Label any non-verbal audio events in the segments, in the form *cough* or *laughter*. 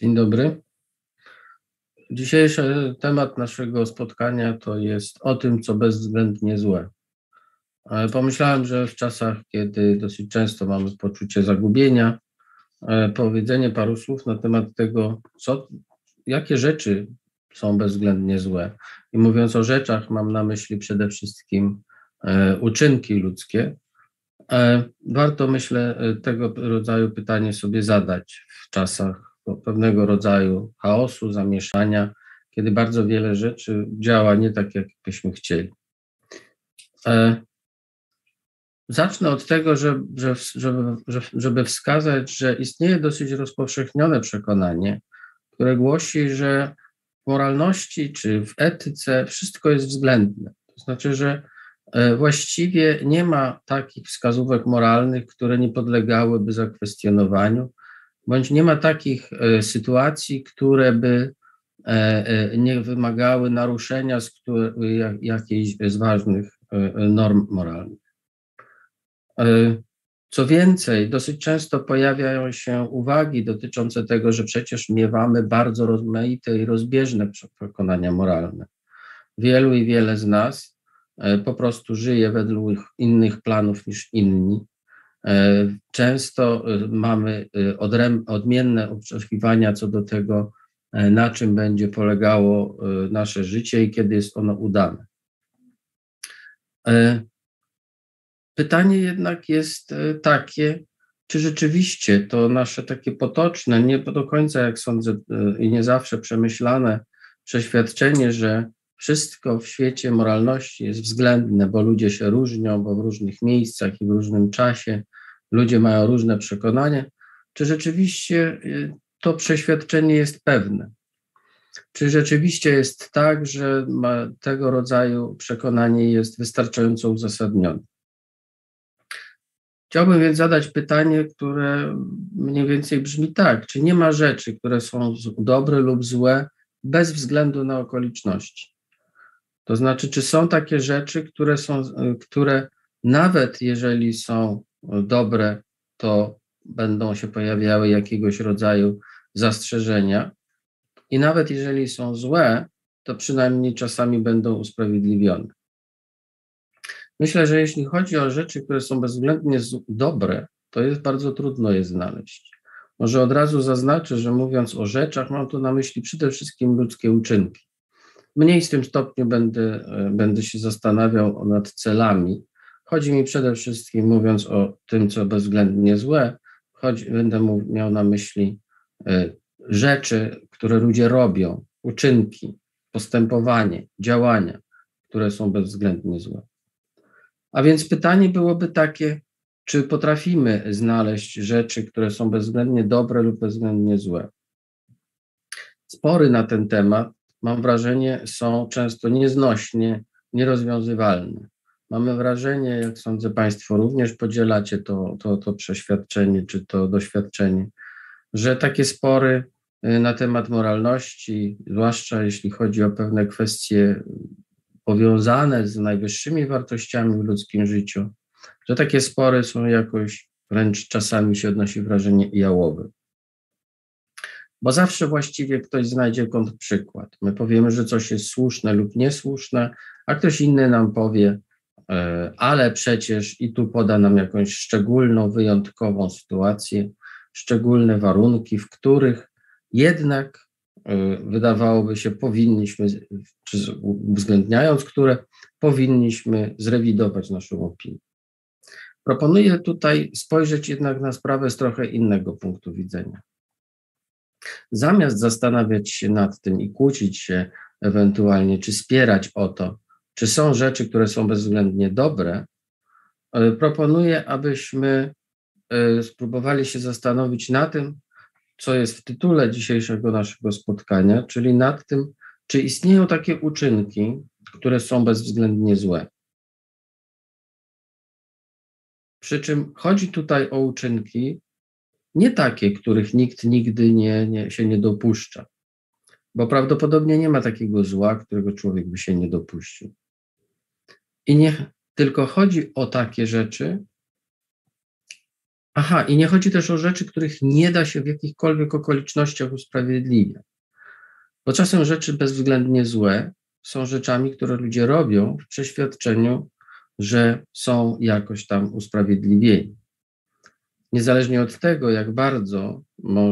Dzień dobry. Dzisiejszy temat naszego spotkania to jest o tym, co bezwzględnie złe. Pomyślałem, że w czasach, kiedy dosyć często mamy poczucie zagubienia, e, powiedzenie paru słów na temat tego, co, jakie rzeczy są bezwzględnie złe. I mówiąc o rzeczach, mam na myśli przede wszystkim e, uczynki ludzkie. E, warto, myślę, tego rodzaju pytanie sobie zadać w czasach pewnego rodzaju chaosu, zamieszania, kiedy bardzo wiele rzeczy działa nie tak, jak byśmy chcieli. E, zacznę od tego, że, że, żeby, żeby wskazać, że istnieje dosyć rozpowszechnione przekonanie, które głosi, że w moralności czy w etyce wszystko jest względne. To znaczy, że e, właściwie nie ma takich wskazówek moralnych, które nie podlegałyby zakwestionowaniu, bądź nie ma takich e, sytuacji, które by e, e, nie wymagały naruszenia z jakiejś z ważnych norm moralnych. Co więcej, dosyć często pojawiają się uwagi dotyczące tego, że przecież miewamy bardzo rozmaite i rozbieżne przekonania moralne. Wielu i wiele z nas po prostu żyje według innych planów niż inni często e, mamy e, odmienne oczekiwania co do tego, na czym będzie polegało nasze życie i kiedy jest ono udane. Pytanie jednak jest takie, czy rzeczywiście to nasze takie potoczne, nie do końca, jak sądzę, i nie zawsze przemyślane przeświadczenie, że wszystko w świecie moralności jest względne, bo ludzie się różnią, bo w różnych miejscach i w różnym czasie ludzie mają różne przekonania, czy rzeczywiście y, to przeświadczenie jest pewne? Czy rzeczywiście jest tak, że tego rodzaju przekonanie jest wystarczająco uzasadnione? Chciałbym więc zadać pytanie, które mniej więcej brzmi tak: czy nie ma rzeczy, które są dobre lub złe bez względu na okoliczności? To znaczy, czy są takie rzeczy, które są, które nawet jeżeli są dobre, to będą się pojawiały jakiegoś rodzaju zastrzeżenia. I nawet jeżeli są złe, to przynajmniej czasami będą usprawiedliwione. Myślę, że jeśli chodzi o rzeczy, które są bezwzględnie dobre, to jest bardzo trudno je znaleźć. Może od razu zaznaczę, że mówiąc o rzeczach, mam tu na myśli przede wszystkim ludzkie uczynki. W mniejszym stopniu będę, będę się zastanawiał nad celami, Chodzi mi przede wszystkim, mówiąc o tym, co bezwzględnie złe, chodzi, będę miał na myśli y, rzeczy, które ludzie robią, uczynki, postępowanie, działania, które są bezwzględnie złe. A więc pytanie byłoby takie, czy potrafimy znaleźć rzeczy, które są bezwzględnie dobre lub bezwzględnie złe? Spory na ten temat, mam wrażenie, są często nieznośnie nierozwiązywalne. Mamy wrażenie, jak sądzę, Państwo również podzielacie to, to, to przeświadczenie czy to doświadczenie, że takie spory y, na temat moralności, zwłaszcza jeśli chodzi o pewne kwestie powiązane z najwyższymi wartościami w ludzkim życiu, że takie spory są jakoś wręcz czasami się odnosi wrażenie jałowe. Bo zawsze właściwie ktoś znajdzie kontrprzykład. My powiemy, że coś jest słuszne lub niesłuszne, a ktoś inny nam powie, ale przecież i tu poda nam jakąś szczególną, wyjątkową sytuację, szczególne warunki, w których jednak e, wydawałoby się powinniśmy, uwzględniając, które powinniśmy zrewidować naszą opinię. Proponuję tutaj spojrzeć jednak na sprawę z trochę innego punktu widzenia. Zamiast zastanawiać się nad tym i kłócić się ewentualnie, czy spierać o to, czy są rzeczy, które są bezwzględnie dobre, proponuję, abyśmy e, spróbowali się zastanowić na tym, co jest w tytule dzisiejszego naszego spotkania, czyli nad tym, czy istnieją takie uczynki, które są bezwzględnie złe. Przy czym chodzi tutaj o uczynki nie takie, których nikt nigdy nie, nie, się nie dopuszcza, bo prawdopodobnie nie ma takiego zła, którego człowiek by się nie dopuścił. I niech tylko chodzi o takie rzeczy, Aha, i nie chodzi też o rzeczy, których nie da się w jakichkolwiek okolicznościach usprawiedliwiać. Bo czasem rzeczy bezwzględnie złe są rzeczami, które ludzie robią w przeświadczeniu, że są jakoś tam usprawiedliwieni. Niezależnie od tego, jak bardzo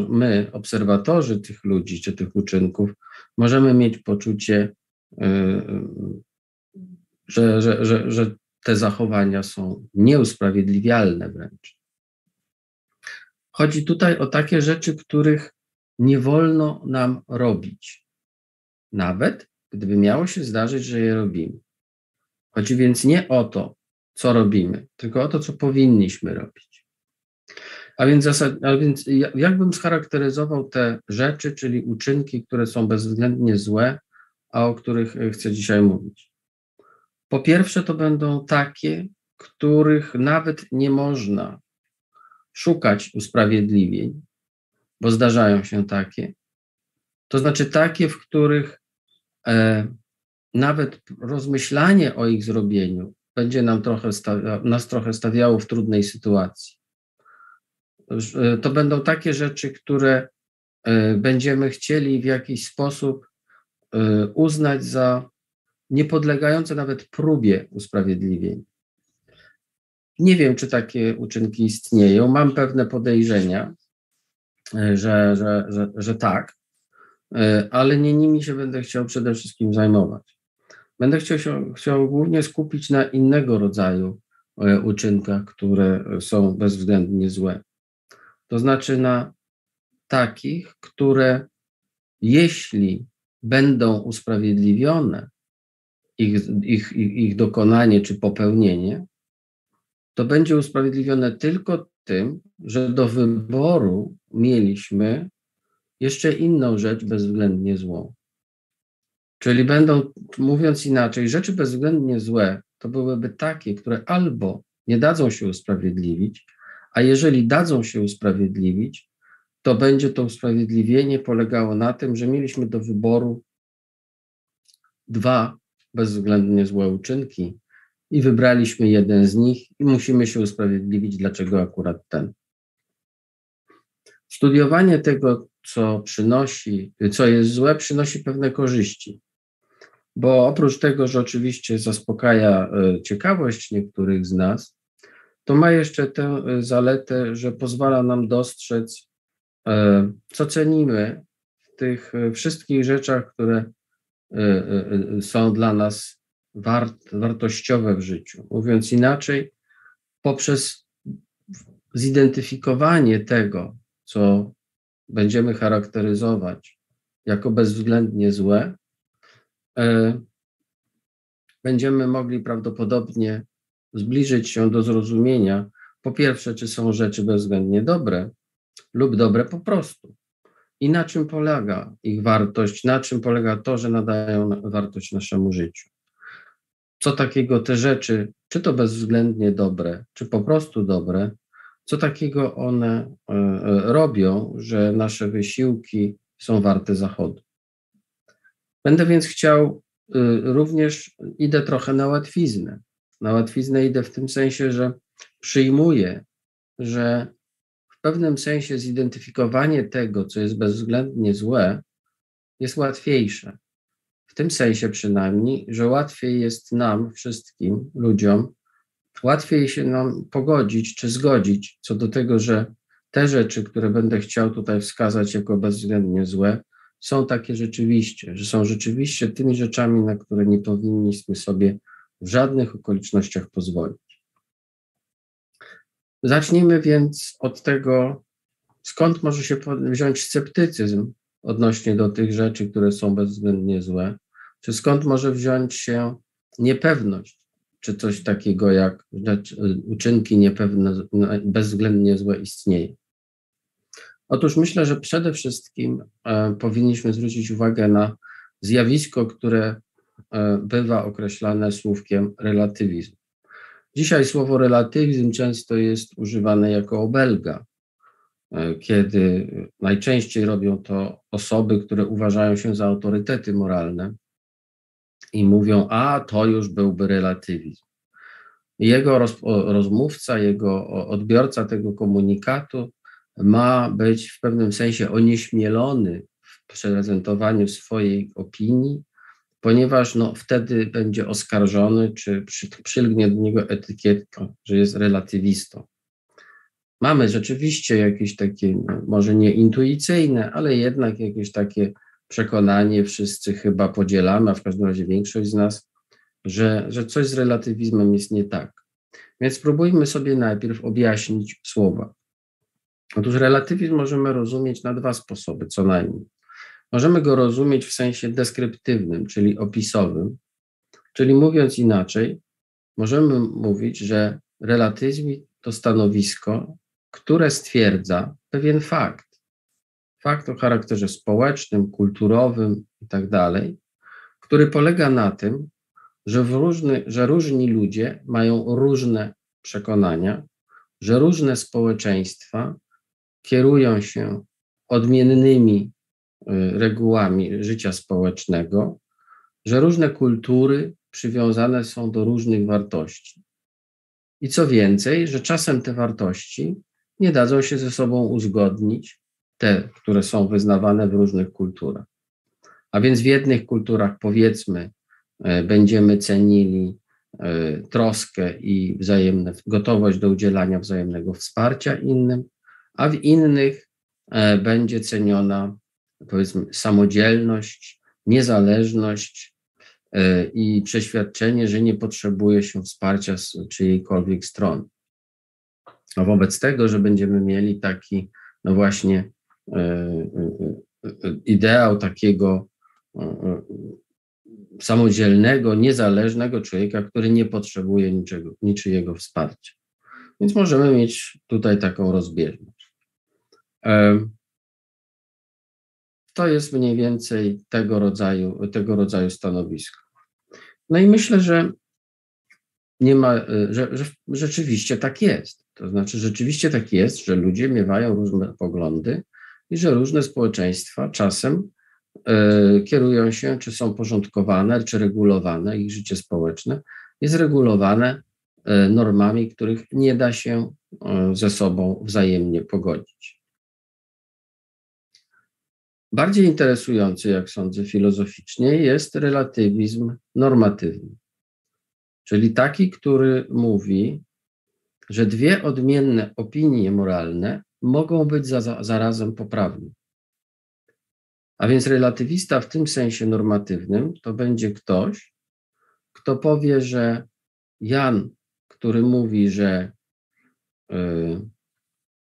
my, obserwatorzy tych ludzi czy tych uczynków, możemy mieć poczucie, y, że, że, że, że te zachowania są nieusprawiedliwialne wręcz. Chodzi tutaj o takie rzeczy, których nie wolno nam robić, nawet gdyby miało się zdarzyć, że je robimy. Chodzi więc nie o to, co robimy, tylko o to, co powinniśmy robić. A więc, zasad, a więc jakbym scharakteryzował te rzeczy, czyli uczynki, które są bezwzględnie złe, a o których chcę dzisiaj mówić? Po pierwsze, to będą takie, których nawet nie można szukać usprawiedliwień, bo zdarzają się takie. To znaczy takie, w których e, nawet rozmyślanie o ich zrobieniu będzie nam trochę stawia, nas trochę stawiało w trudnej sytuacji. E, to będą takie rzeczy, które e, będziemy chcieli w jakiś sposób e, uznać za niepodlegające nawet próbie usprawiedliwienia. Nie wiem, czy takie uczynki istnieją. Mam pewne podejrzenia, że, że, że, że tak, ale nie nimi się będę chciał przede wszystkim zajmować. Będę chciał, się, chciał głównie skupić na innego rodzaju e, uczynkach, które są bezwzględnie złe. To znaczy na takich, które jeśli będą usprawiedliwione, ich, ich, ich, dokonanie czy popełnienie, to będzie usprawiedliwione tylko tym, że do wyboru mieliśmy jeszcze inną rzecz bezwzględnie złą. Czyli będą, mówiąc inaczej, rzeczy bezwzględnie złe to byłyby takie, które albo nie dadzą się usprawiedliwić, a jeżeli dadzą się usprawiedliwić, to będzie to usprawiedliwienie polegało na tym, że mieliśmy do wyboru dwa bezwzględnie złe uczynki i wybraliśmy jeden z nich i musimy się usprawiedliwić, dlaczego akurat ten. Studiowanie tego, co przynosi, co jest złe, przynosi pewne korzyści bo oprócz tego, że oczywiście zaspokaja e, ciekawość niektórych z nas, to ma jeszcze tę e, zaletę, że pozwala nam dostrzec, e, co cenimy w tych wszystkich rzeczach, które są dla nas wart, wartościowe w życiu. Mówiąc inaczej, poprzez zidentyfikowanie tego, co będziemy charakteryzować jako bezwzględnie złe, będziemy mogli prawdopodobnie zbliżyć się do zrozumienia, po pierwsze, czy są rzeczy bezwzględnie dobre lub dobre po prostu. I na czym polega ich wartość, na czym polega to, że nadają wartość naszemu życiu. Co takiego te rzeczy, czy to bezwzględnie dobre, czy po prostu dobre, co takiego one e, e, robią, że nasze wysiłki są warte zachodu. Będę więc chciał y, również, idę trochę na łatwiznę. Na łatwiznę idę w tym sensie, że przyjmuję, że pewnym sensie zidentyfikowanie tego, co jest bezwzględnie złe, jest łatwiejsze. W tym sensie przynajmniej, że łatwiej jest nam, wszystkim ludziom, łatwiej się nam pogodzić czy zgodzić co do tego, że te rzeczy, które będę chciał tutaj wskazać jako bezwzględnie złe, są takie rzeczywiście, że są rzeczywiście tymi rzeczami, na które nie powinniśmy sobie w żadnych okolicznościach pozwolić. Zacznijmy więc od tego, skąd może się wziąć sceptycyzm odnośnie do tych rzeczy, które są bezwzględnie złe, czy skąd może wziąć się niepewność, czy coś takiego jak uczynki niepewne, bezwzględnie złe istnieje. Otóż myślę, że przede wszystkim e, powinniśmy zwrócić uwagę na zjawisko, które e, bywa określane słówkiem relatywizm. Dzisiaj słowo relatywizm często jest używane jako obelga, e, kiedy najczęściej robią to osoby, które uważają się za autorytety moralne i mówią, a to już byłby relatywizm. jego roz, rozmówca, jego odbiorca tego komunikatu ma być w pewnym sensie onieśmielony w prezentowaniu swojej opinii, ponieważ no, wtedy będzie oskarżony, czy przy, przylgnie do niego etykietka, że jest relatywistą. Mamy rzeczywiście jakieś takie, no, może nie intuicyjne, ale jednak jakieś takie przekonanie, wszyscy chyba podzielamy, a w każdym razie większość z nas, że, że coś z relatywizmem jest nie tak. Więc spróbujmy sobie najpierw objaśnić słowa. Otóż relatywizm możemy rozumieć na dwa sposoby, co najmniej. Możemy go rozumieć w sensie deskryptywnym, czyli opisowym, czyli mówiąc inaczej, możemy mówić, że relatywizm to stanowisko, które stwierdza pewien fakt. Fakt o charakterze społecznym, kulturowym itd., tak który polega na tym, że, różny, że różni ludzie mają różne przekonania, że różne społeczeństwa kierują się odmiennymi regułami życia społecznego, że różne kultury przywiązane są do różnych wartości. I co więcej, że czasem te wartości nie dadzą się ze sobą uzgodnić, te, które są wyznawane w różnych kulturach. A więc w jednych kulturach, powiedzmy, e, będziemy cenili e, troskę i wzajemne, gotowość do udzielania wzajemnego wsparcia innym, a w innych będzie ceniona, powiedzmy, samodzielność, niezależność i przeświadczenie, że nie potrzebuje się wsparcia z czyjejkolwiek strony. A wobec tego, że będziemy mieli taki, no właśnie, E, e, e, ideał takiego samodzielnego, niezależnego człowieka, który nie potrzebuje niczego, niczyjego wsparcia. Więc możemy mieć tutaj taką rozbieżność. To jest mniej więcej tego rodzaju, tego rodzaju stanowisko. No i myślę, że nie ma, że, że rzeczywiście tak jest. To znaczy, rzeczywiście tak jest, że ludzie miewają różne poglądy, i że różne społeczeństwa czasem e, kierują się, czy są porządkowane, czy regulowane, ich życie społeczne jest regulowane e, normami, których nie da się e, ze sobą wzajemnie pogodzić. Bardziej interesujący, jak sądzę, filozoficznie jest relatywizm normatywny, czyli taki, który mówi, że dwie odmienne opinie moralne mogą być za, zarazem poprawne. A więc relatywista w tym sensie normatywnym to będzie ktoś, kto powie, że Jan, który mówi, że yy,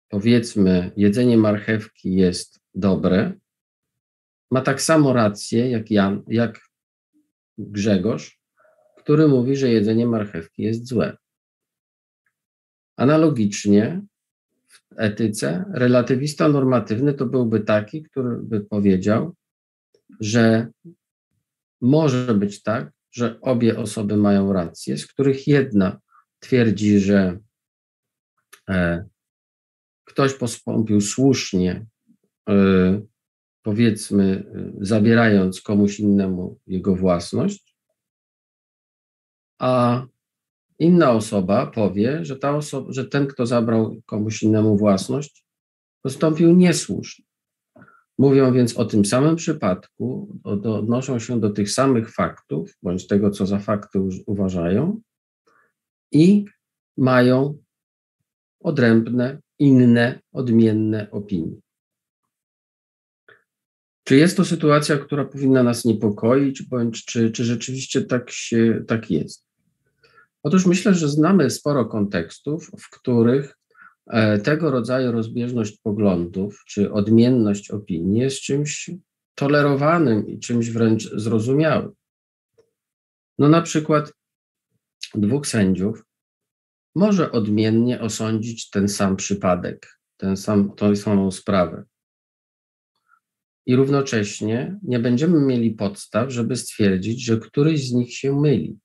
powiedzmy, jedzenie marchewki jest dobre, ma tak samo rację jak Jan, jak Grzegorz, który mówi, że jedzenie marchewki jest złe. Analogicznie etyce, relatywista normatywny to byłby taki, który by powiedział, że może być tak, że obie osoby mają rację, z których jedna twierdzi, że e, ktoś postąpił słusznie, e, powiedzmy, zabierając komuś innemu jego własność, a inna osoba powie, że, ta osoba, że ten, kto zabrał komuś innemu własność, postąpił niesłusznie. Mówią więc o tym samym przypadku, odnoszą się do tych samych faktów, bądź tego, co za fakty uważają, i mają odrębne, inne, odmienne opinie. Czy jest to sytuacja, która powinna nas niepokoić, bądź czy, czy rzeczywiście tak, się, tak jest? Otóż myślę, że znamy sporo kontekstów, w których e, tego rodzaju rozbieżność poglądów czy odmienność opinii jest czymś tolerowanym i czymś wręcz zrozumiałym. No na przykład dwóch sędziów może odmiennie osądzić ten sam przypadek, ten sam, tą samą sprawę. I równocześnie nie będziemy mieli podstaw, żeby stwierdzić, że któryś z nich się myli.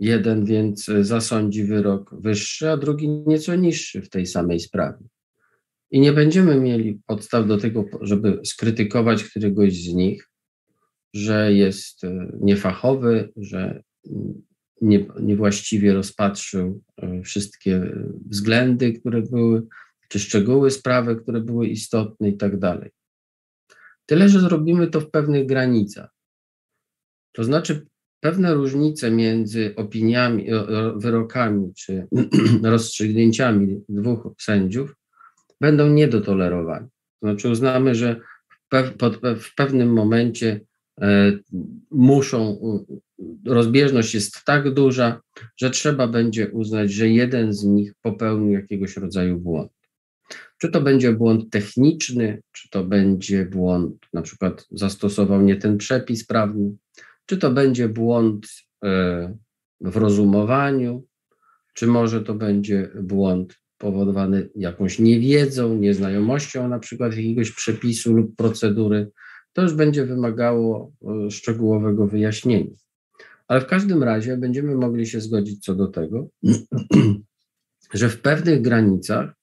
Jeden więc zasądzi wyrok wyższy, a drugi nieco niższy w tej samej sprawie. I nie będziemy mieli podstaw do tego, żeby skrytykować któregoś z nich, że jest e, niefachowy, że nie, niewłaściwie rozpatrzył e, wszystkie względy, które były, czy szczegóły sprawy, które były istotne i tak dalej. Tyle, że zrobimy to w pewnych granicach. To znaczy, pewne różnice między opiniami, wyrokami czy *clears throat* rozstrzygnięciami dwóch sędziów będą nie do tolerowania. To znaczy, uznamy, że w, pewnym momencie e, muszą, rozbieżność jest tak duża, że trzeba będzie uznać, że jeden z nich popełnił jakiegoś rodzaju błąd. Czy to będzie błąd techniczny, czy to będzie błąd, na przykład zastosował nie ten przepis prawny, czy to będzie błąd e, w rozumowaniu, czy może to będzie błąd powodowany jakąś niewiedzą, nieznajomością na przykład jakiegoś przepisu lub procedury, to już będzie wymagało e, szczegółowego wyjaśnienia. Ale w każdym razie będziemy mogli się zgodzić co do tego, *clears throat* że w pewnych granicach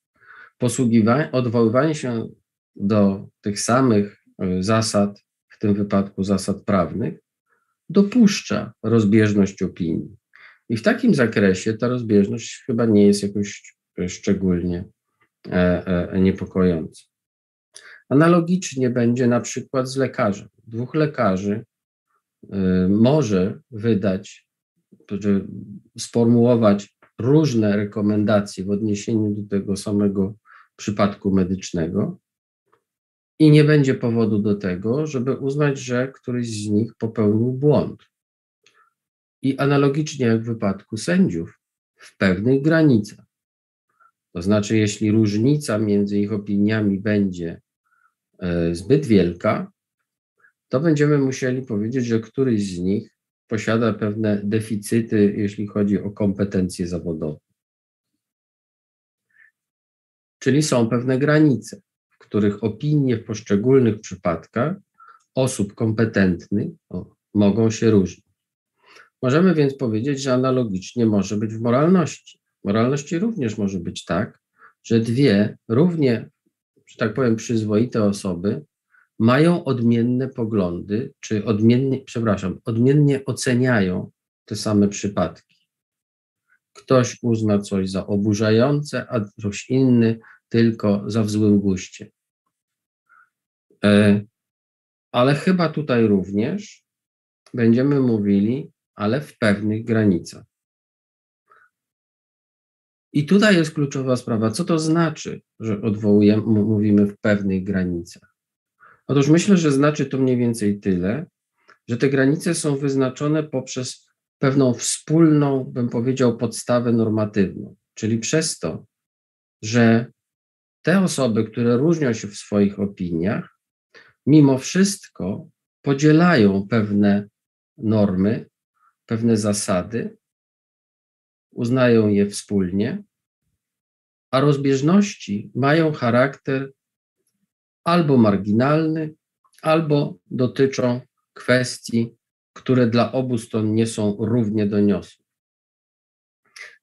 posługiwanie, odwoływanie się do tych samych e, zasad, w tym wypadku zasad prawnych, dopuszcza rozbieżność opinii. I w takim zakresie ta rozbieżność chyba nie jest jakoś szczególnie e, e, niepokojąca. Analogicznie będzie na przykład z lekarzem. Dwóch lekarzy może wydać, sformułować różne rekomendacje w odniesieniu do tego samego przypadku medycznego i nie będzie powodu do tego, żeby uznać, że któryś z nich popełnił błąd. I analogicznie jak w wypadku sędziów, w pewnych granicach. To znaczy, jeśli różnica między ich opiniami będzie e, zbyt wielka, to będziemy musieli powiedzieć, że któryś z nich posiada pewne deficyty, jeśli chodzi o kompetencje zawodowe. Czyli są pewne granice, w których opinie w poszczególnych przypadkach osób kompetentnych o, mogą się różnić. Możemy więc powiedzieć, że analogicznie może być w moralności. W moralności również może być tak, że dwie równie, że tak powiem, przyzwoite osoby mają odmienne poglądy, czy odmiennie, przepraszam, odmiennie oceniają te same przypadki. Ktoś uzna coś za oburzające, a ktoś inny tylko za w złym guście. E, ale chyba tutaj również będziemy mówili, ale w pewnych granicach. I tutaj jest kluczowa sprawa. Co to znaczy, że odwołujemy, mówimy w pewnych granicach? Otóż myślę, że znaczy to mniej więcej tyle, że te granice są wyznaczone poprzez pewną wspólną, bym powiedział, podstawę normatywną, czyli przez to, że te osoby, które różnią się w swoich opiniach, mimo wszystko podzielają pewne normy, pewne zasady, uznają je wspólnie, a rozbieżności mają charakter albo marginalny, albo dotyczą kwestii, które dla obu stron nie są równie doniosłe.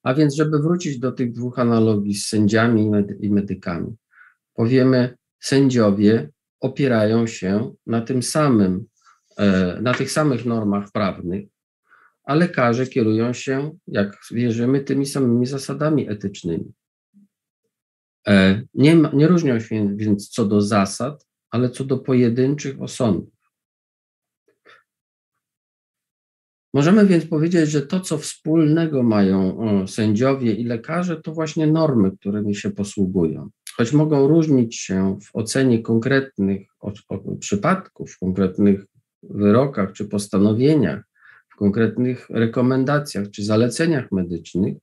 A więc, żeby wrócić do tych dwóch analogii z sędziami i medykami, powiemy, sędziowie opierają się na tym samym, e, na tych samych normach prawnych, a lekarze kierują się, jak wierzymy, tymi samymi zasadami etycznymi. E, nie, nie różnią się więc co do zasad, ale co do pojedynczych osądów. Możemy więc powiedzieć, że to, co wspólnego mają sędziowie i lekarze, to właśnie normy, którymi się posługują. Choć mogą różnić się w ocenie konkretnych przypadków, w konkretnych wyrokach czy postanowieniach, w konkretnych rekomendacjach czy zaleceniach medycznych,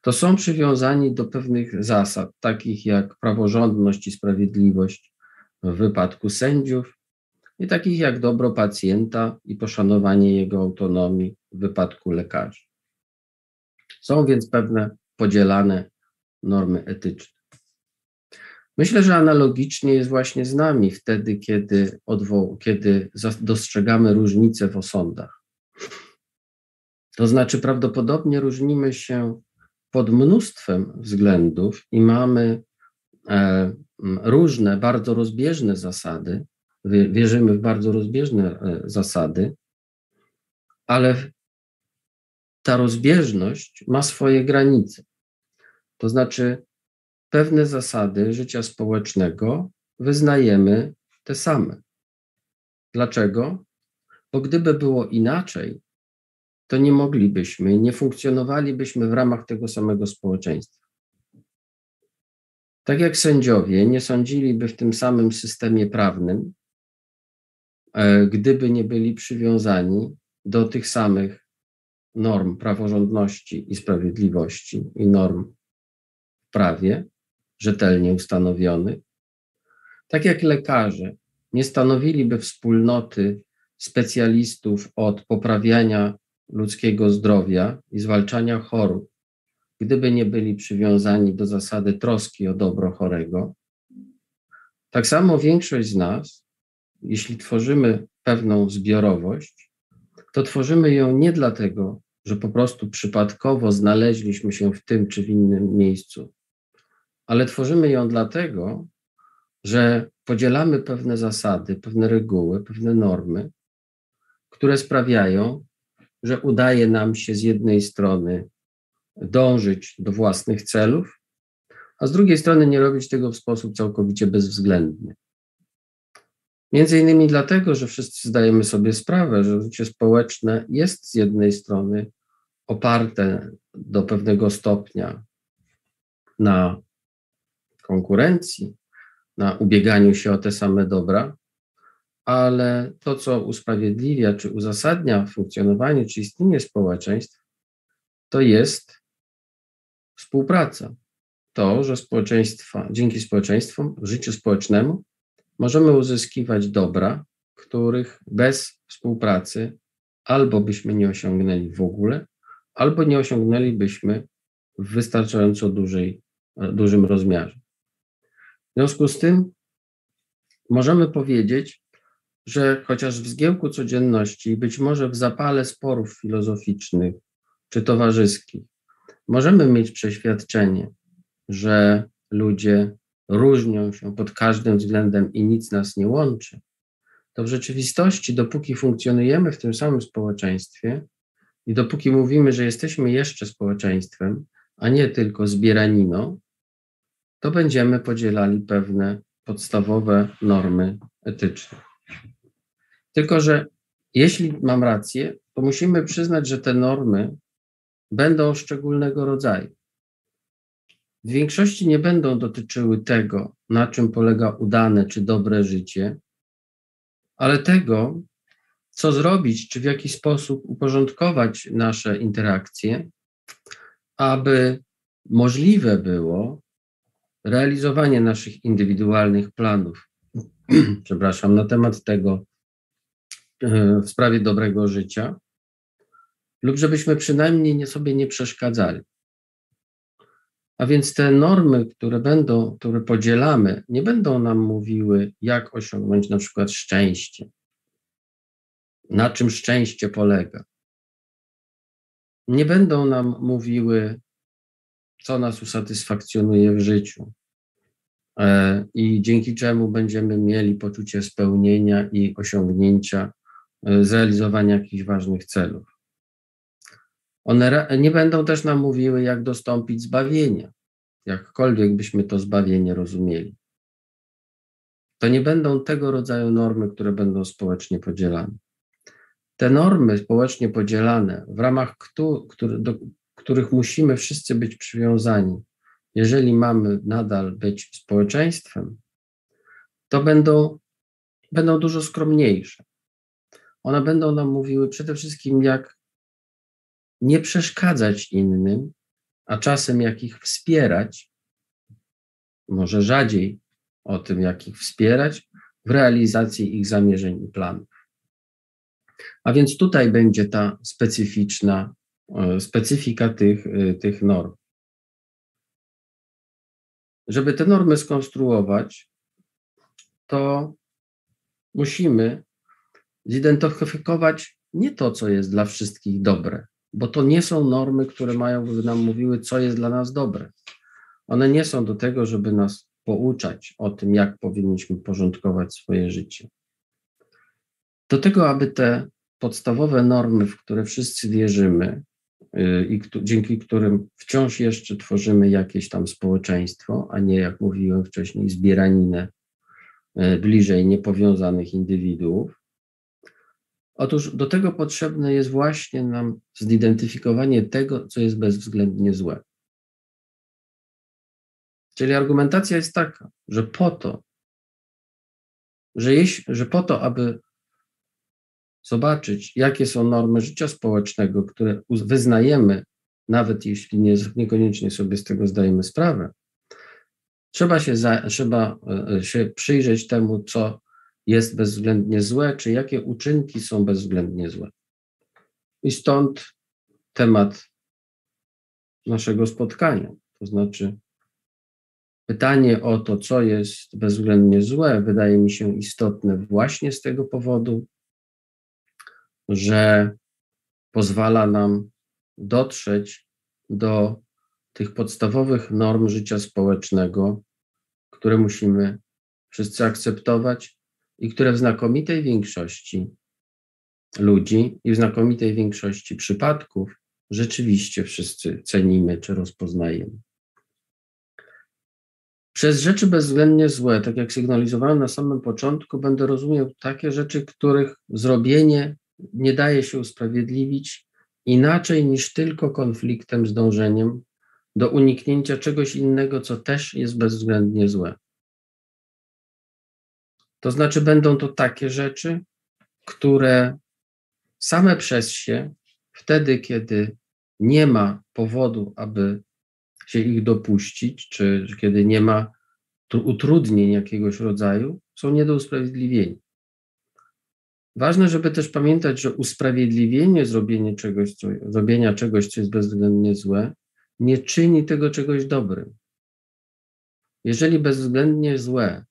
to są przywiązani do pewnych zasad, takich jak praworządność i sprawiedliwość w wypadku sędziów, i takich jak dobro pacjenta i poszanowanie jego autonomii w wypadku lekarzy. Są więc pewne podzielane normy etyczne. Myślę, że analogicznie jest właśnie z nami wtedy, kiedy, odwo- kiedy dostrzegamy różnice w osądach. To znaczy, prawdopodobnie różnimy się pod mnóstwem względów i mamy e, różne, bardzo rozbieżne zasady, wierzymy w bardzo rozbieżne e, zasady, ale ta rozbieżność ma swoje granice. To znaczy, pewne zasady życia społecznego wyznajemy te same. Dlaczego? Bo gdyby było inaczej, to nie moglibyśmy, nie funkcjonowalibyśmy w ramach tego samego społeczeństwa. Tak jak sędziowie nie sądziliby w tym samym systemie prawnym, gdyby nie byli przywiązani do tych samych norm praworządności i sprawiedliwości i norm w prawie, rzetelnie ustanowionych, tak jak lekarze nie stanowiliby wspólnoty specjalistów od poprawiania ludzkiego zdrowia i zwalczania chorób, gdyby nie byli przywiązani do zasady troski o dobro chorego. Tak samo większość z nas, jeśli tworzymy pewną zbiorowość, to tworzymy ją nie dlatego, że po prostu przypadkowo znaleźliśmy się w tym czy w innym miejscu, ale tworzymy ją dlatego, że podzielamy pewne zasady, pewne reguły, pewne normy, które sprawiają, że udaje nam się z jednej strony dążyć do własnych celów, a z drugiej strony nie robić tego w sposób całkowicie bezwzględny. Między innymi dlatego, że wszyscy zdajemy sobie sprawę, że życie społeczne jest z jednej strony oparte do pewnego stopnia na konkurencji, na ubieganiu się o te same dobra, ale to, co usprawiedliwia czy uzasadnia funkcjonowanie czy istnienie społeczeństw, to jest współpraca. To, że społeczeństwa, dzięki społeczeństwom, życiu społecznemu możemy uzyskiwać dobra, których bez współpracy albo byśmy nie osiągnęli w ogóle, albo nie osiągnęlibyśmy w wystarczająco dużej, dużym rozmiarze. W związku z tym możemy powiedzieć, że chociaż w zgiełku codzienności, być może w zapale sporów filozoficznych czy towarzyskich, możemy mieć przeświadczenie, że ludzie różnią się pod każdym względem i nic nas nie łączy, to w rzeczywistości, dopóki funkcjonujemy w tym samym społeczeństwie i dopóki mówimy, że jesteśmy jeszcze społeczeństwem, a nie tylko zbieraniną, to będziemy podzielali pewne podstawowe normy etyczne. Tylko, że jeśli mam rację, to musimy przyznać, że te normy będą szczególnego rodzaju. W większości nie będą dotyczyły tego, na czym polega udane czy dobre życie, ale tego, co zrobić, czy w jaki sposób uporządkować nasze interakcje, aby możliwe było realizowanie naszych indywidualnych planów, *clears throat* przepraszam, na temat tego e, w sprawie dobrego życia, lub żebyśmy przynajmniej nie sobie nie przeszkadzali. A więc te normy, które będą, które podzielamy, nie będą nam mówiły, jak osiągnąć na przykład szczęście, na czym szczęście polega. Nie będą nam mówiły, co nas usatysfakcjonuje w życiu e, i dzięki czemu będziemy mieli poczucie spełnienia i osiągnięcia, e, zrealizowania jakichś ważnych celów. One nie będą też nam mówiły, jak dostąpić zbawienia, jakkolwiek byśmy to zbawienie rozumieli. To nie będą tego rodzaju normy, które będą społecznie podzielane. Te normy społecznie podzielane, w ramach do których musimy wszyscy być przywiązani, jeżeli mamy nadal być społeczeństwem, to będą, będą dużo skromniejsze. One będą nam mówiły przede wszystkim, jak nie przeszkadzać innym, a czasem jak ich wspierać, może rzadziej o tym, jak ich wspierać w realizacji ich zamierzeń i planów. A więc tutaj będzie ta specyficzna, e, specyfika tych, e, tych norm. Żeby te normy skonstruować, to musimy zidentyfikować nie to, co jest dla wszystkich dobre, bo to nie są normy, które mają nam mówiły, co jest dla nas dobre. One nie są do tego, żeby nas pouczać o tym, jak powinniśmy porządkować swoje życie. Do tego, aby te podstawowe normy, w które wszyscy wierzymy y, i dzięki którym wciąż jeszcze tworzymy jakieś tam społeczeństwo, a nie, jak mówiłem wcześniej, zbieraninę y, bliżej niepowiązanych indywiduów. Otóż do tego potrzebne jest właśnie nam zidentyfikowanie tego, co jest bezwzględnie złe. Czyli argumentacja jest taka, że po to, że, że po to, aby zobaczyć, jakie są normy życia społecznego, które wyznajemy, nawet jeśli nie, niekoniecznie sobie z tego zdajemy sprawę, trzeba się, za, trzeba e, się przyjrzeć temu, co jest bezwzględnie złe, czy jakie uczynki są bezwzględnie złe. I stąd temat naszego spotkania, to znaczy pytanie o to, co jest bezwzględnie złe, wydaje mi się istotne właśnie z tego powodu, że pozwala nam dotrzeć do tych podstawowych norm życia społecznego, które musimy wszyscy akceptować i które w znakomitej większości ludzi i w znakomitej większości przypadków rzeczywiście wszyscy cenimy czy rozpoznajemy. Przez rzeczy bezwzględnie złe, tak jak sygnalizowałem na samym początku, będę rozumiał takie rzeczy, których zrobienie nie daje się usprawiedliwić inaczej niż tylko konfliktem z dążeniem do uniknięcia czegoś innego, co też jest bezwzględnie złe. To znaczy, będą to takie rzeczy, które same przez się, wtedy, kiedy nie ma powodu, aby się ich dopuścić, czy kiedy nie ma utrudnień jakiegoś rodzaju, są nie do usprawiedliwienia. Ważne, żeby też pamiętać, że usprawiedliwienie zrobienia czegoś, co, zrobienia czegoś, co jest bezwzględnie złe, nie czyni tego czegoś dobrym. Jeżeli bezwzględnie złe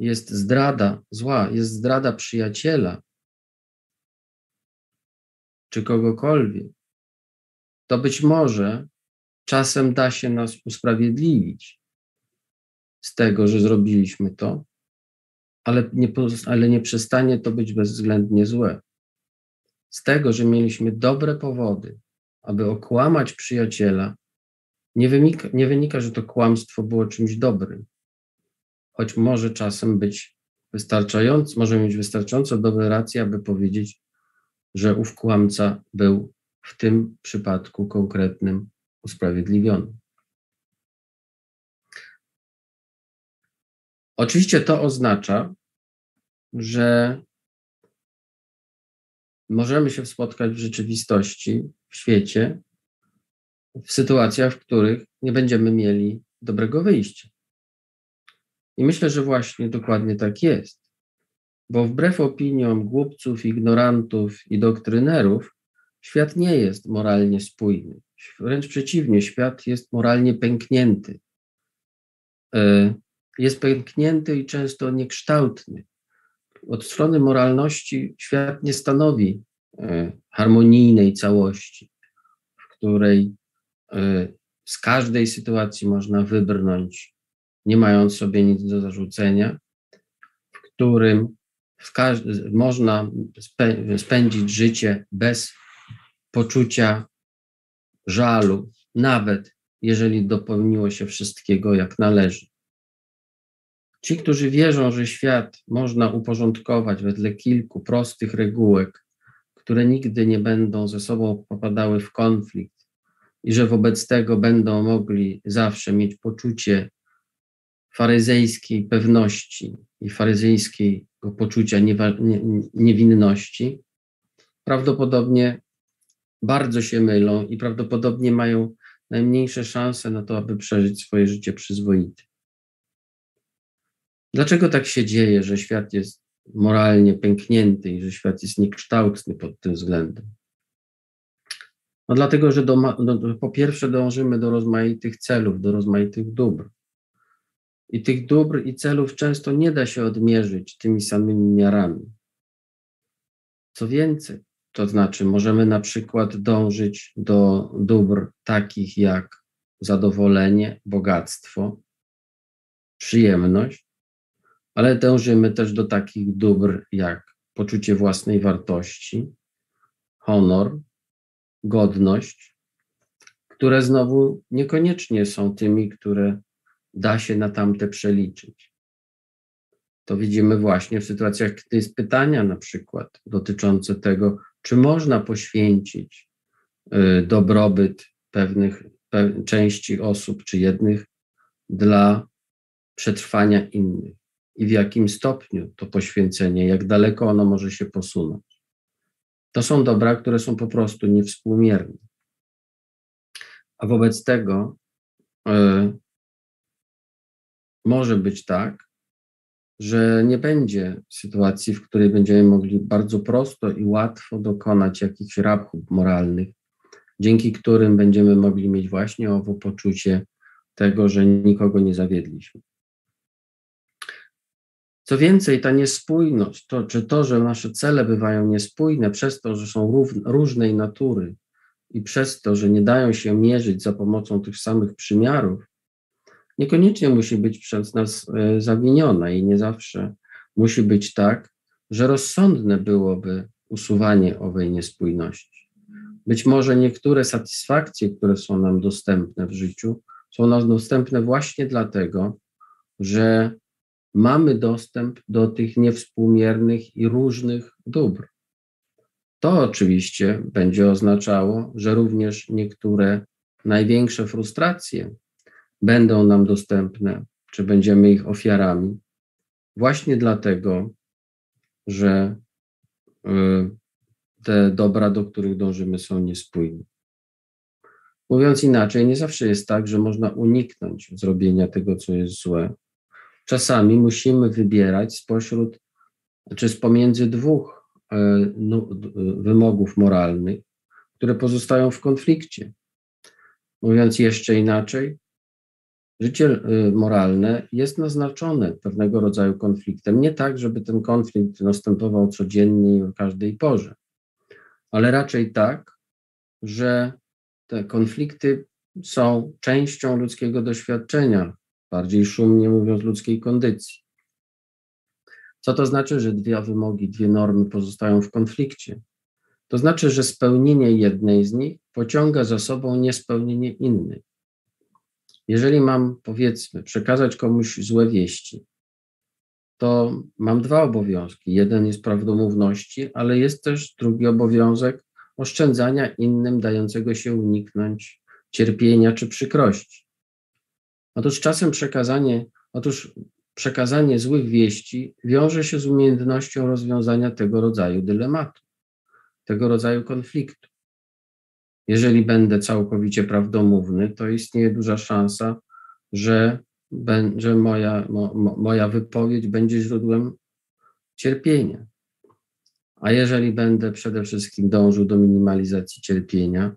jest zdrada zła, jest zdrada przyjaciela czy kogokolwiek, to być może czasem da się nas usprawiedliwić z tego, że zrobiliśmy to, ale nie, ale nie przestanie to być bezwzględnie złe. Z tego, że mieliśmy dobre powody, aby okłamać przyjaciela, nie wynika, nie wynika, że to kłamstwo było czymś dobrym, choć może czasem być wystarczająco, może mieć wystarczająco dobre racje, aby powiedzieć, że ów kłamca był w tym przypadku konkretnym usprawiedliwiony. Oczywiście to oznacza, że możemy się spotkać w rzeczywistości, w świecie, w sytuacjach, w których nie będziemy mieli dobrego wyjścia. I myślę, że właśnie dokładnie tak jest. Bo wbrew opiniom głupców, ignorantów i doktrynerów, świat nie jest moralnie spójny. Wręcz przeciwnie, świat jest moralnie pęknięty. E, jest pęknięty i często niekształtny. Od strony moralności świat nie stanowi e, harmonijnej całości, w której e, z każdej sytuacji można wybrnąć, nie mając sobie nic do zarzucenia, w którym w można spędzić życie bez poczucia żalu, nawet jeżeli dopełniło się wszystkiego jak należy. Ci, którzy wierzą, że świat można uporządkować wedle kilku prostych regułek, które nigdy nie będą ze sobą popadały w konflikt i że wobec tego będą mogli zawsze mieć poczucie faryzejskiej pewności i faryzejskiego poczucia niewinności, prawdopodobnie bardzo się mylą i prawdopodobnie mają najmniejsze szanse na to, aby przeżyć swoje życie przyzwoite. Dlaczego tak się dzieje, że świat jest moralnie pęknięty i że świat jest niekształtny pod tym względem? No dlatego, że do, no, po pierwsze dążymy do rozmaitych celów, do rozmaitych dóbr. I tych dóbr i celów często nie da się odmierzyć tymi samymi miarami. Co więcej, to znaczy możemy na przykład dążyć do dóbr takich jak zadowolenie, bogactwo, przyjemność, ale dążymy też do takich dóbr jak poczucie własnej wartości, honor, godność, które znowu niekoniecznie są tymi, które da się na tamte przeliczyć. To widzimy właśnie w sytuacjach, gdy jest pytania na przykład dotyczące tego, czy można poświęcić y, dobrobyt pewnych części osób, czy jednych dla przetrwania innych i w jakim stopniu to poświęcenie, jak daleko ono może się posunąć. To są dobra, które są po prostu niewspółmierne. A wobec tego y, może być tak, że nie będzie sytuacji, w której będziemy mogli bardzo prosto i łatwo dokonać jakichś rachub moralnych, dzięki którym będziemy mogli mieć właśnie owo poczucie tego, że nikogo nie zawiedliśmy. Co więcej, ta niespójność, to, czy to, że nasze cele bywają niespójne przez to, że są różnej natury i przez to, że nie dają się mierzyć za pomocą tych samych przymiarów, niekoniecznie musi być przez nas e, zawiniona i nie zawsze musi być tak, że rozsądne byłoby usuwanie owej niespójności. Być może niektóre satysfakcje, które są nam dostępne w życiu, są nam dostępne właśnie dlatego, że mamy dostęp do tych niewspółmiernych i różnych dóbr. To oczywiście będzie oznaczało, że również niektóre największe frustracje będą nam dostępne, czy będziemy ich ofiarami, właśnie dlatego, że y, te dobra, do których dążymy, są niespójne. Mówiąc inaczej, nie zawsze jest tak, że można uniknąć zrobienia tego, co jest złe. Czasami musimy wybierać spośród, czy z pomiędzy dwóch y, wymogów moralnych, które pozostają w konflikcie. Mówiąc jeszcze inaczej, Życie y, moralne jest naznaczone pewnego rodzaju konfliktem. Nie tak, żeby ten konflikt następował codziennie i o każdej porze, ale raczej tak, że te konflikty są częścią ludzkiego doświadczenia, bardziej szumnie mówiąc, ludzkiej kondycji. Co to znaczy, że dwie wymogi, dwie normy pozostają w konflikcie? To znaczy, że spełnienie jednej z nich pociąga za sobą niespełnienie innej. Jeżeli mam, powiedzmy, przekazać komuś złe wieści, to mam dwa obowiązki. Jeden jest prawdomówności, ale jest też drugi obowiązek oszczędzania innym, dającego się uniknąć cierpienia czy przykrości. Otóż czasem przekazanie, otóż przekazanie złych wieści wiąże się z umiejętnością rozwiązania tego rodzaju dylematu, tego rodzaju konfliktu. Jeżeli będę całkowicie prawdomówny, to istnieje duża szansa, że, że moja, mo, moja wypowiedź będzie źródłem cierpienia. A jeżeli będę przede wszystkim dążył do minimalizacji cierpienia,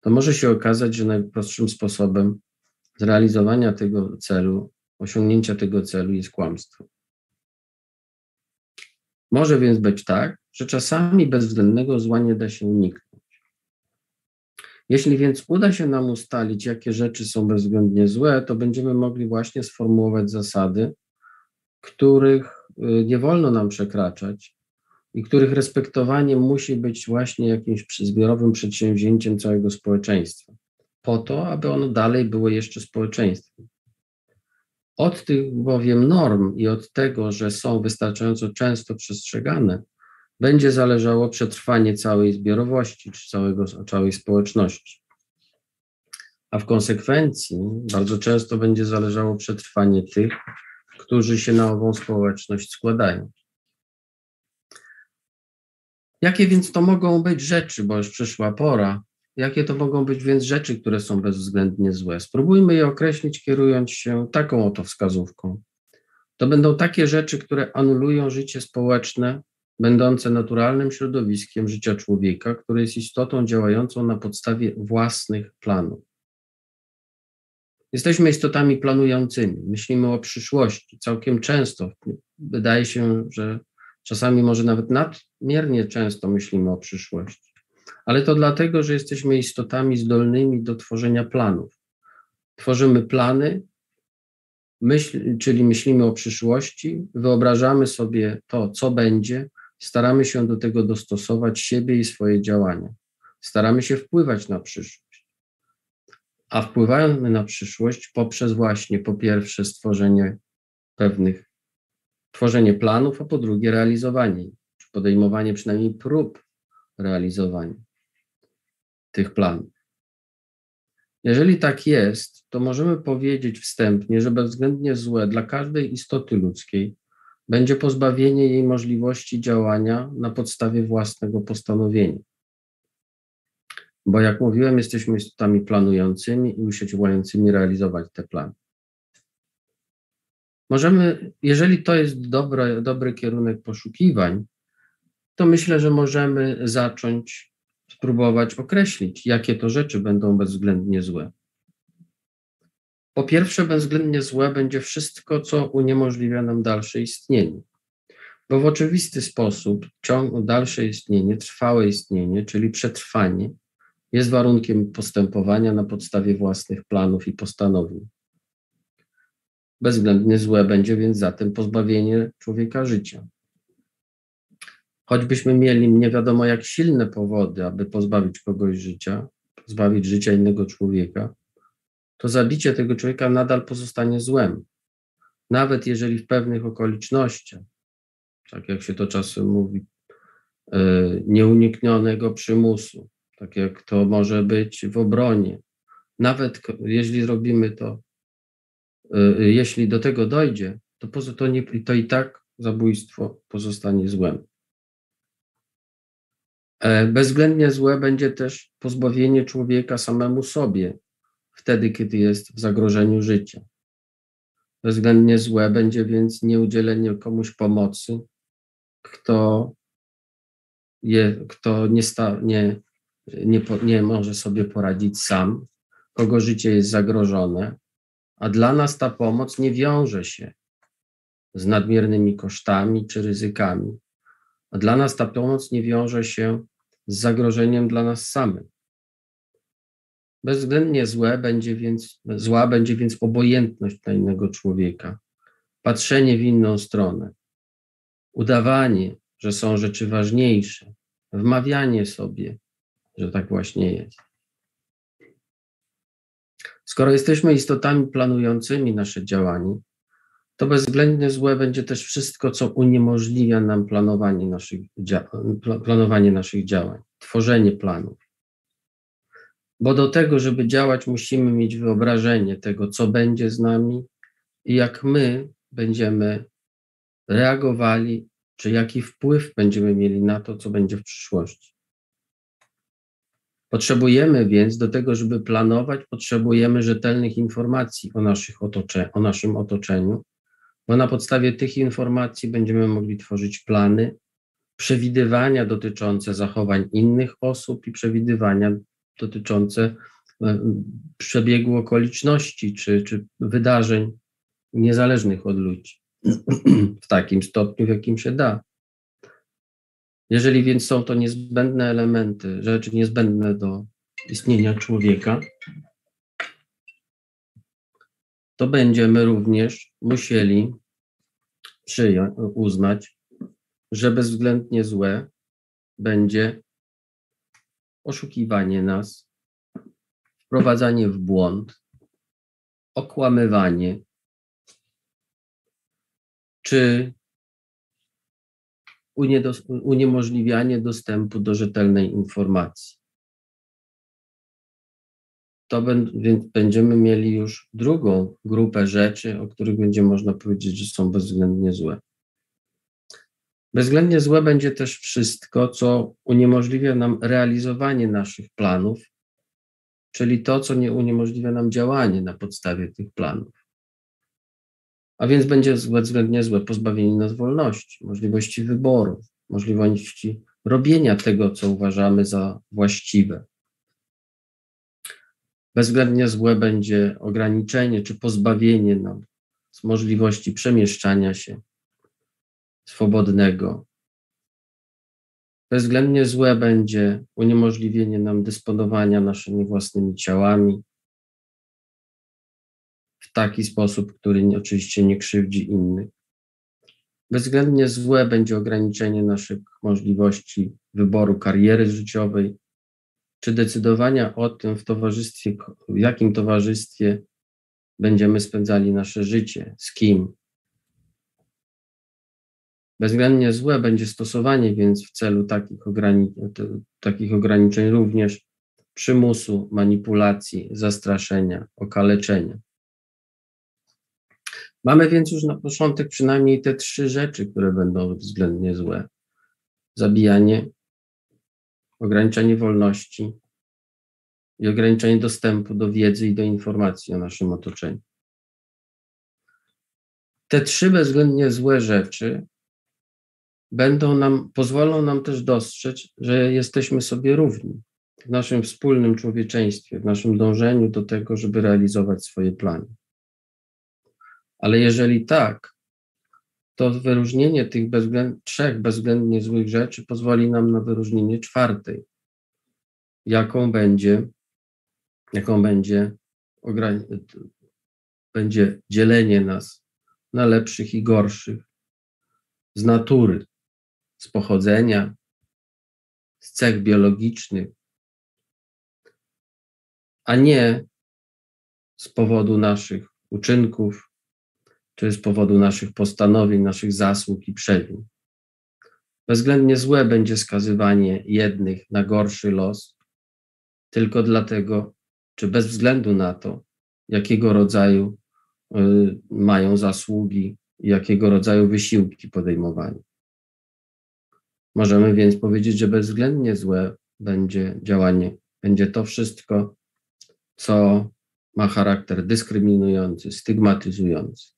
to może się okazać, że najprostszym sposobem zrealizowania tego celu, osiągnięcia tego celu jest kłamstwo. Może więc być tak, że czasami bezwzględnego zła nie da się uniknąć. Jeśli więc uda się nam ustalić, jakie rzeczy są bezwzględnie złe, to będziemy mogli właśnie sformułować zasady, których y, nie wolno nam przekraczać i których respektowanie musi być właśnie jakimś zbiorowym przedsięwzięciem całego społeczeństwa, po to, aby ono dalej było jeszcze społeczeństwem. Od tych bowiem norm i od tego, że są wystarczająco często przestrzegane, będzie zależało przetrwanie całej zbiorowości czy całego, całej społeczności. A w konsekwencji bardzo często będzie zależało przetrwanie tych, którzy się na ową społeczność składają. Jakie więc to mogą być rzeczy, bo już przyszła pora, jakie to mogą być więc rzeczy, które są bezwzględnie złe? Spróbujmy je określić, kierując się taką oto wskazówką. To będą takie rzeczy, które anulują życie społeczne będące naturalnym środowiskiem życia człowieka, które jest istotą działającą na podstawie własnych planów. Jesteśmy istotami planującymi, myślimy o przyszłości. Całkiem często, wydaje się, że czasami może nawet nadmiernie często myślimy o przyszłości. Ale to dlatego, że jesteśmy istotami zdolnymi do tworzenia planów. Tworzymy plany, myśl, czyli myślimy o przyszłości, wyobrażamy sobie to, co będzie, staramy się do tego dostosować siebie i swoje działania. Staramy się wpływać na przyszłość. A wpływamy na przyszłość poprzez właśnie po pierwsze stworzenie pewnych, tworzenie planów, a po drugie realizowanie, czy podejmowanie przynajmniej prób realizowania tych planów. Jeżeli tak jest, to możemy powiedzieć wstępnie, że bezwzględnie złe dla każdej istoty ludzkiej będzie pozbawienie jej możliwości działania na podstawie własnego postanowienia. Bo jak mówiłem, jesteśmy istotami planującymi i usiłującymi realizować te plany. Możemy, jeżeli to jest dobry, dobry kierunek poszukiwań, to myślę, że możemy zacząć spróbować określić, jakie to rzeczy będą bezwzględnie złe. Po pierwsze, bezwzględnie złe będzie wszystko, co uniemożliwia nam dalsze istnienie. Bo w oczywisty sposób ciąg, dalsze istnienie, trwałe istnienie, czyli przetrwanie, jest warunkiem postępowania na podstawie własnych planów i postanowień. Bezwzględnie złe będzie więc zatem pozbawienie człowieka życia. Choćbyśmy mieli nie wiadomo jak silne powody, aby pozbawić kogoś życia, pozbawić życia innego człowieka, to zabicie tego człowieka nadal pozostanie złem. Nawet jeżeli w pewnych okolicznościach, tak jak się to czasem mówi, e, nieuniknionego przymusu, tak jak to może być w obronie, nawet jeśli robimy to, e, jeśli do tego dojdzie, to, to, nie, to i tak zabójstwo pozostanie złem. E, bezwzględnie złe będzie też pozbawienie człowieka samemu sobie, wtedy, kiedy jest w zagrożeniu życia. Bezwzględnie złe będzie więc nieudzielenie komuś pomocy, kto, je, kto nie, sta, nie, nie, nie może sobie poradzić sam, kogo życie jest zagrożone, a dla nas ta pomoc nie wiąże się z nadmiernymi kosztami czy ryzykami. A dla nas ta pomoc nie wiąże się z zagrożeniem dla nas samych. Bezwzględnie złe będzie więc, zła będzie więc obojętność na innego człowieka, patrzenie w inną stronę, udawanie, że są rzeczy ważniejsze, wmawianie sobie, że tak właśnie jest. Skoro jesteśmy istotami planującymi nasze działanie, to bezwzględnie złe będzie też wszystko, co uniemożliwia nam planowanie naszych, planowanie naszych działań, tworzenie planów. Bo do tego, żeby działać, musimy mieć wyobrażenie tego, co będzie z nami i jak my będziemy reagowali, czy jaki wpływ będziemy mieli na to, co będzie w przyszłości. Potrzebujemy więc do tego, żeby planować, potrzebujemy rzetelnych informacji o, naszych otocze, o naszym otoczeniu, bo na podstawie tych informacji będziemy mogli tworzyć plany, przewidywania dotyczące zachowań innych osób i przewidywania dotyczące e, przebiegu okoliczności czy, czy wydarzeń niezależnych od ludzi *clears throat* w takim stopniu, w jakim się da. Jeżeli więc są to niezbędne elementy, rzeczy niezbędne do istnienia człowieka, to będziemy również musieli przyjąć, uznać, że bezwzględnie złe będzie oszukiwanie nas, wprowadzanie w błąd, okłamywanie, czy uniemożliwianie dostępu do rzetelnej informacji. To więc będziemy mieli już drugą grupę rzeczy, o których będzie można powiedzieć, że są bezwzględnie złe. Bezwzględnie złe będzie też wszystko, co uniemożliwia nam realizowanie naszych planów, czyli to, co nie uniemożliwia nam działanie na podstawie tych planów. A więc będzie bezwzględnie złe pozbawienie nas wolności, możliwości wyboru, możliwości robienia tego, co uważamy za właściwe. Bezwzględnie złe będzie ograniczenie czy pozbawienie nam z możliwości przemieszczania się, swobodnego. Bezwzględnie złe będzie uniemożliwienie nam dysponowania naszymi własnymi ciałami w taki sposób, który oczywiście nie krzywdzi innych. Bezwzględnie złe będzie ograniczenie naszych możliwości wyboru kariery życiowej, czy decydowania o tym w towarzystwie, w jakim towarzystwie będziemy spędzali nasze życie, z kim. Bezwzględnie złe będzie stosowanie więc w celu takich, ograni takich ograniczeń również przymusu, manipulacji, zastraszenia, okaleczenia. Mamy więc już na początek przynajmniej te trzy rzeczy, które będą względnie złe: zabijanie, ograniczenie wolności i ograniczenie dostępu do wiedzy i do informacji o naszym otoczeniu. Te trzy bezwzględnie złe rzeczy będą nam, pozwolą nam też dostrzec, że jesteśmy sobie równi w naszym wspólnym człowieczeństwie, w naszym dążeniu do tego, żeby realizować swoje plany. Ale jeżeli tak, to wyróżnienie tych bezwzględ, trzech bezwzględnie złych rzeczy pozwoli nam na wyróżnienie czwartej, jaką będzie, jaką będzie, będzie dzielenie nas na lepszych i gorszych z natury, z pochodzenia, z cech biologicznych, a nie z powodu naszych uczynków, czy z powodu naszych postanowień, naszych zasług i przewin. Bezwzględnie złe będzie skazywanie jednych na gorszy los, tylko dlatego, czy bez względu na to, jakiego rodzaju y, mają zasługi, jakiego rodzaju wysiłki podejmowani. Możemy więc powiedzieć, że bezwzględnie złe będzie działanie, będzie to wszystko, co ma charakter dyskryminujący, stygmatyzujący.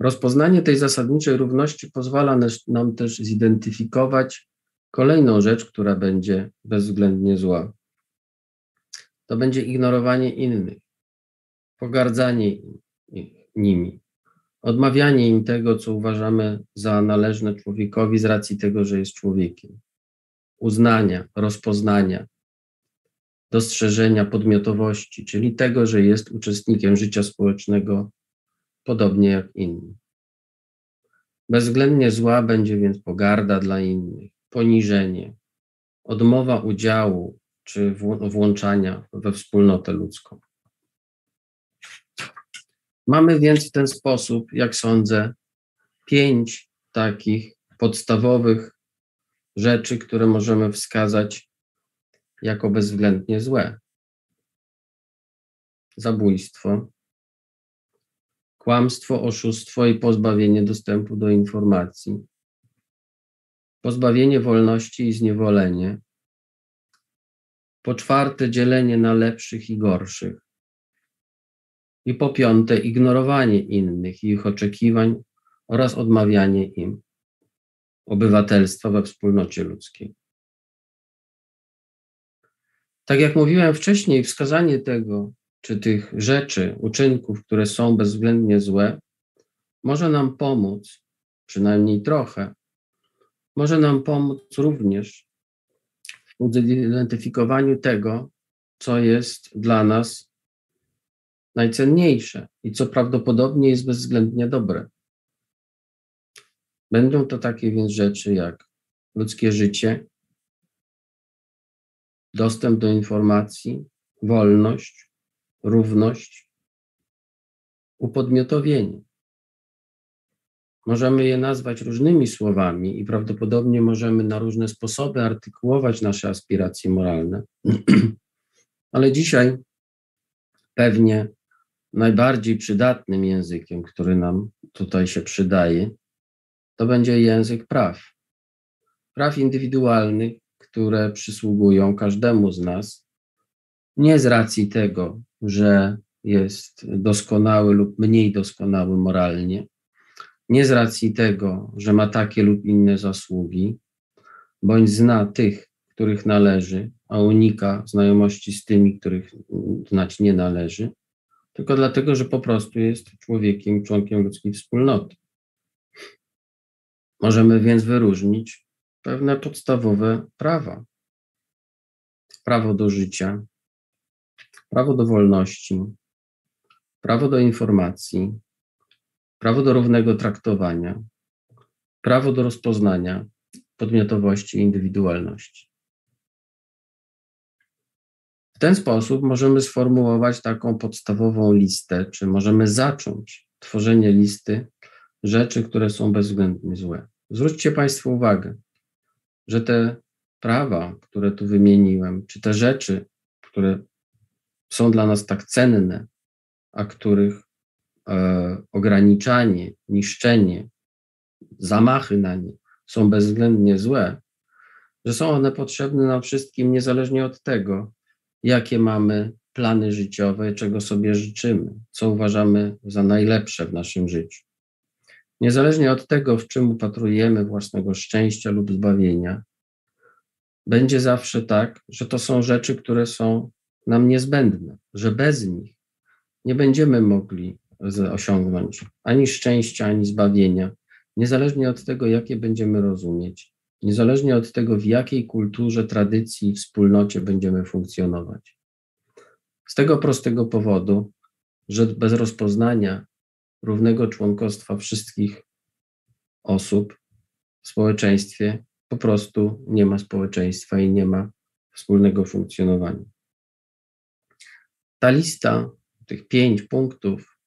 Rozpoznanie tej zasadniczej równości pozwala nam też zidentyfikować kolejną rzecz, która będzie bezwzględnie zła. To będzie ignorowanie innych, pogardzanie nimi, odmawianie im tego, co uważamy za należne człowiekowi z racji tego, że jest człowiekiem, uznania, rozpoznania, dostrzeżenia podmiotowości, czyli tego, że jest uczestnikiem życia społecznego podobnie jak inni. Bezwzględnie zła będzie więc pogarda dla innych, poniżenie, odmowa udziału czy włączania we wspólnotę ludzką. Mamy więc w ten sposób, jak sądzę, pięć takich podstawowych rzeczy, które możemy wskazać jako bezwzględnie złe. Zabójstwo, kłamstwo, oszustwo i pozbawienie dostępu do informacji, pozbawienie wolności i zniewolenie, po czwarte dzielenie na lepszych i gorszych, i po piąte ignorowanie innych i ich oczekiwań oraz odmawianie im obywatelstwa we wspólnocie ludzkiej. Tak jak mówiłem wcześniej, wskazanie tego, czy tych rzeczy, uczynków, które są bezwzględnie złe, może nam pomóc, przynajmniej trochę, może nam pomóc również w zidentyfikowaniu tego, co jest dla nas najcenniejsze i co prawdopodobnie jest bezwzględnie dobre. Będą to takie więc rzeczy jak ludzkie życie, dostęp do informacji, wolność, równość, upodmiotowienie. Możemy je nazwać różnymi słowami i prawdopodobnie możemy na różne sposoby artykułować nasze aspiracje moralne, *clears throat* ale dzisiaj pewnie najbardziej przydatnym językiem, który nam tutaj się przydaje, to będzie język praw. Praw indywidualnych, które przysługują każdemu z nas, nie z racji tego, że jest doskonały lub mniej doskonały moralnie, nie z racji tego, że ma takie lub inne zasługi, bądź zna tych, których należy, a unika znajomości z tymi, których znać nie należy, tylko dlatego, że po prostu jest człowiekiem, członkiem ludzkiej wspólnoty. Możemy więc wyróżnić pewne podstawowe prawa. Prawo do życia, prawo do wolności, prawo do informacji, prawo do równego traktowania, prawo do rozpoznania podmiotowości i indywidualności. Ten sposób możemy sformułować taką podstawową listę, czy możemy zacząć tworzenie listy rzeczy, które są bezwzględnie złe. Zwróćcie Państwo uwagę, że te prawa, które tu wymieniłem, czy te rzeczy, które są dla nas tak cenne, a których e, ograniczanie, niszczenie, zamachy na nie są bezwzględnie złe, że są one potrzebne nam wszystkim, niezależnie od tego, jakie mamy plany życiowe, czego sobie życzymy, co uważamy za najlepsze w naszym życiu. Niezależnie od tego, w czym upatrujemy własnego szczęścia lub zbawienia, będzie zawsze tak, że to są rzeczy, które są nam niezbędne, że bez nich nie będziemy mogli osiągnąć ani szczęścia, ani zbawienia, niezależnie od tego, jakie będziemy rozumieć, niezależnie od tego, w jakiej kulturze, tradycji wspólnocie będziemy funkcjonować. Z tego prostego powodu, że bez rozpoznania równego członkostwa wszystkich osób w społeczeństwie po prostu nie ma społeczeństwa i nie ma wspólnego funkcjonowania. Ta lista, tych pięć punktów,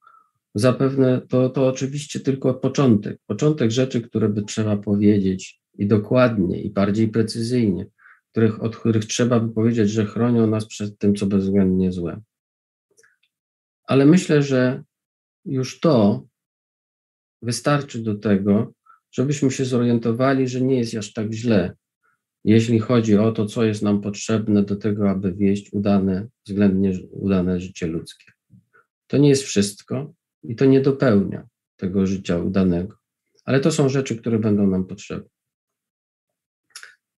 zapewne to, to oczywiście tylko początek. Początek rzeczy, które by trzeba powiedzieć i dokładnie, i bardziej precyzyjnie, których, od których trzeba by powiedzieć, że chronią nas przed tym, co bezwzględnie złe. Ale myślę, że już to wystarczy do tego, żebyśmy się zorientowali, że nie jest aż tak źle, jeśli chodzi o to, co jest nam potrzebne do tego, aby wieść udane, względnie udane życie ludzkie. To nie jest wszystko i to nie dopełnia tego życia udanego, ale to są rzeczy, które będą nam potrzebne.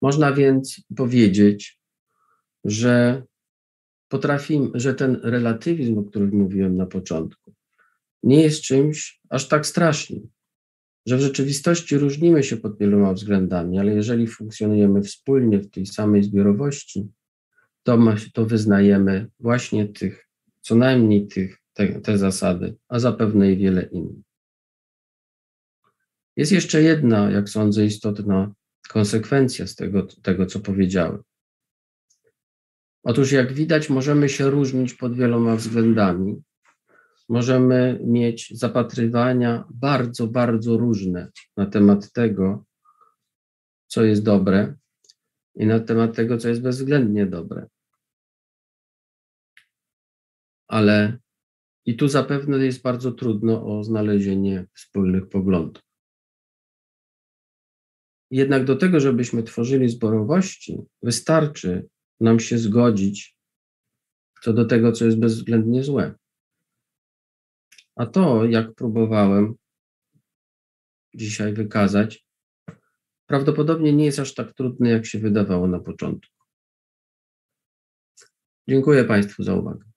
Można więc powiedzieć, że potrafimy, że ten relatywizm, o którym mówiłem na początku, nie jest czymś aż tak strasznym, że w rzeczywistości różnimy się pod wieloma względami, ale jeżeli funkcjonujemy wspólnie w tej samej zbiorowości, to, ma, to wyznajemy właśnie tych, co najmniej tych, te, te zasady, a zapewne i wiele innych. Jest jeszcze jedna, jak sądzę, istotna konsekwencja z tego, tego co powiedziałem. Otóż, jak widać, możemy się różnić pod wieloma względami, możemy mieć zapatrywania bardzo, bardzo różne na temat tego, co jest dobre i na temat tego, co jest bezwzględnie dobre. Ale i tu zapewne jest bardzo trudno o znalezienie wspólnych poglądów. Jednak do tego, żebyśmy tworzyli zborowości, wystarczy nam się zgodzić co do tego, co jest bezwzględnie złe. A to, jak próbowałem dzisiaj wykazać, prawdopodobnie nie jest aż tak trudne, jak się wydawało na początku. Dziękuję Państwu za uwagę.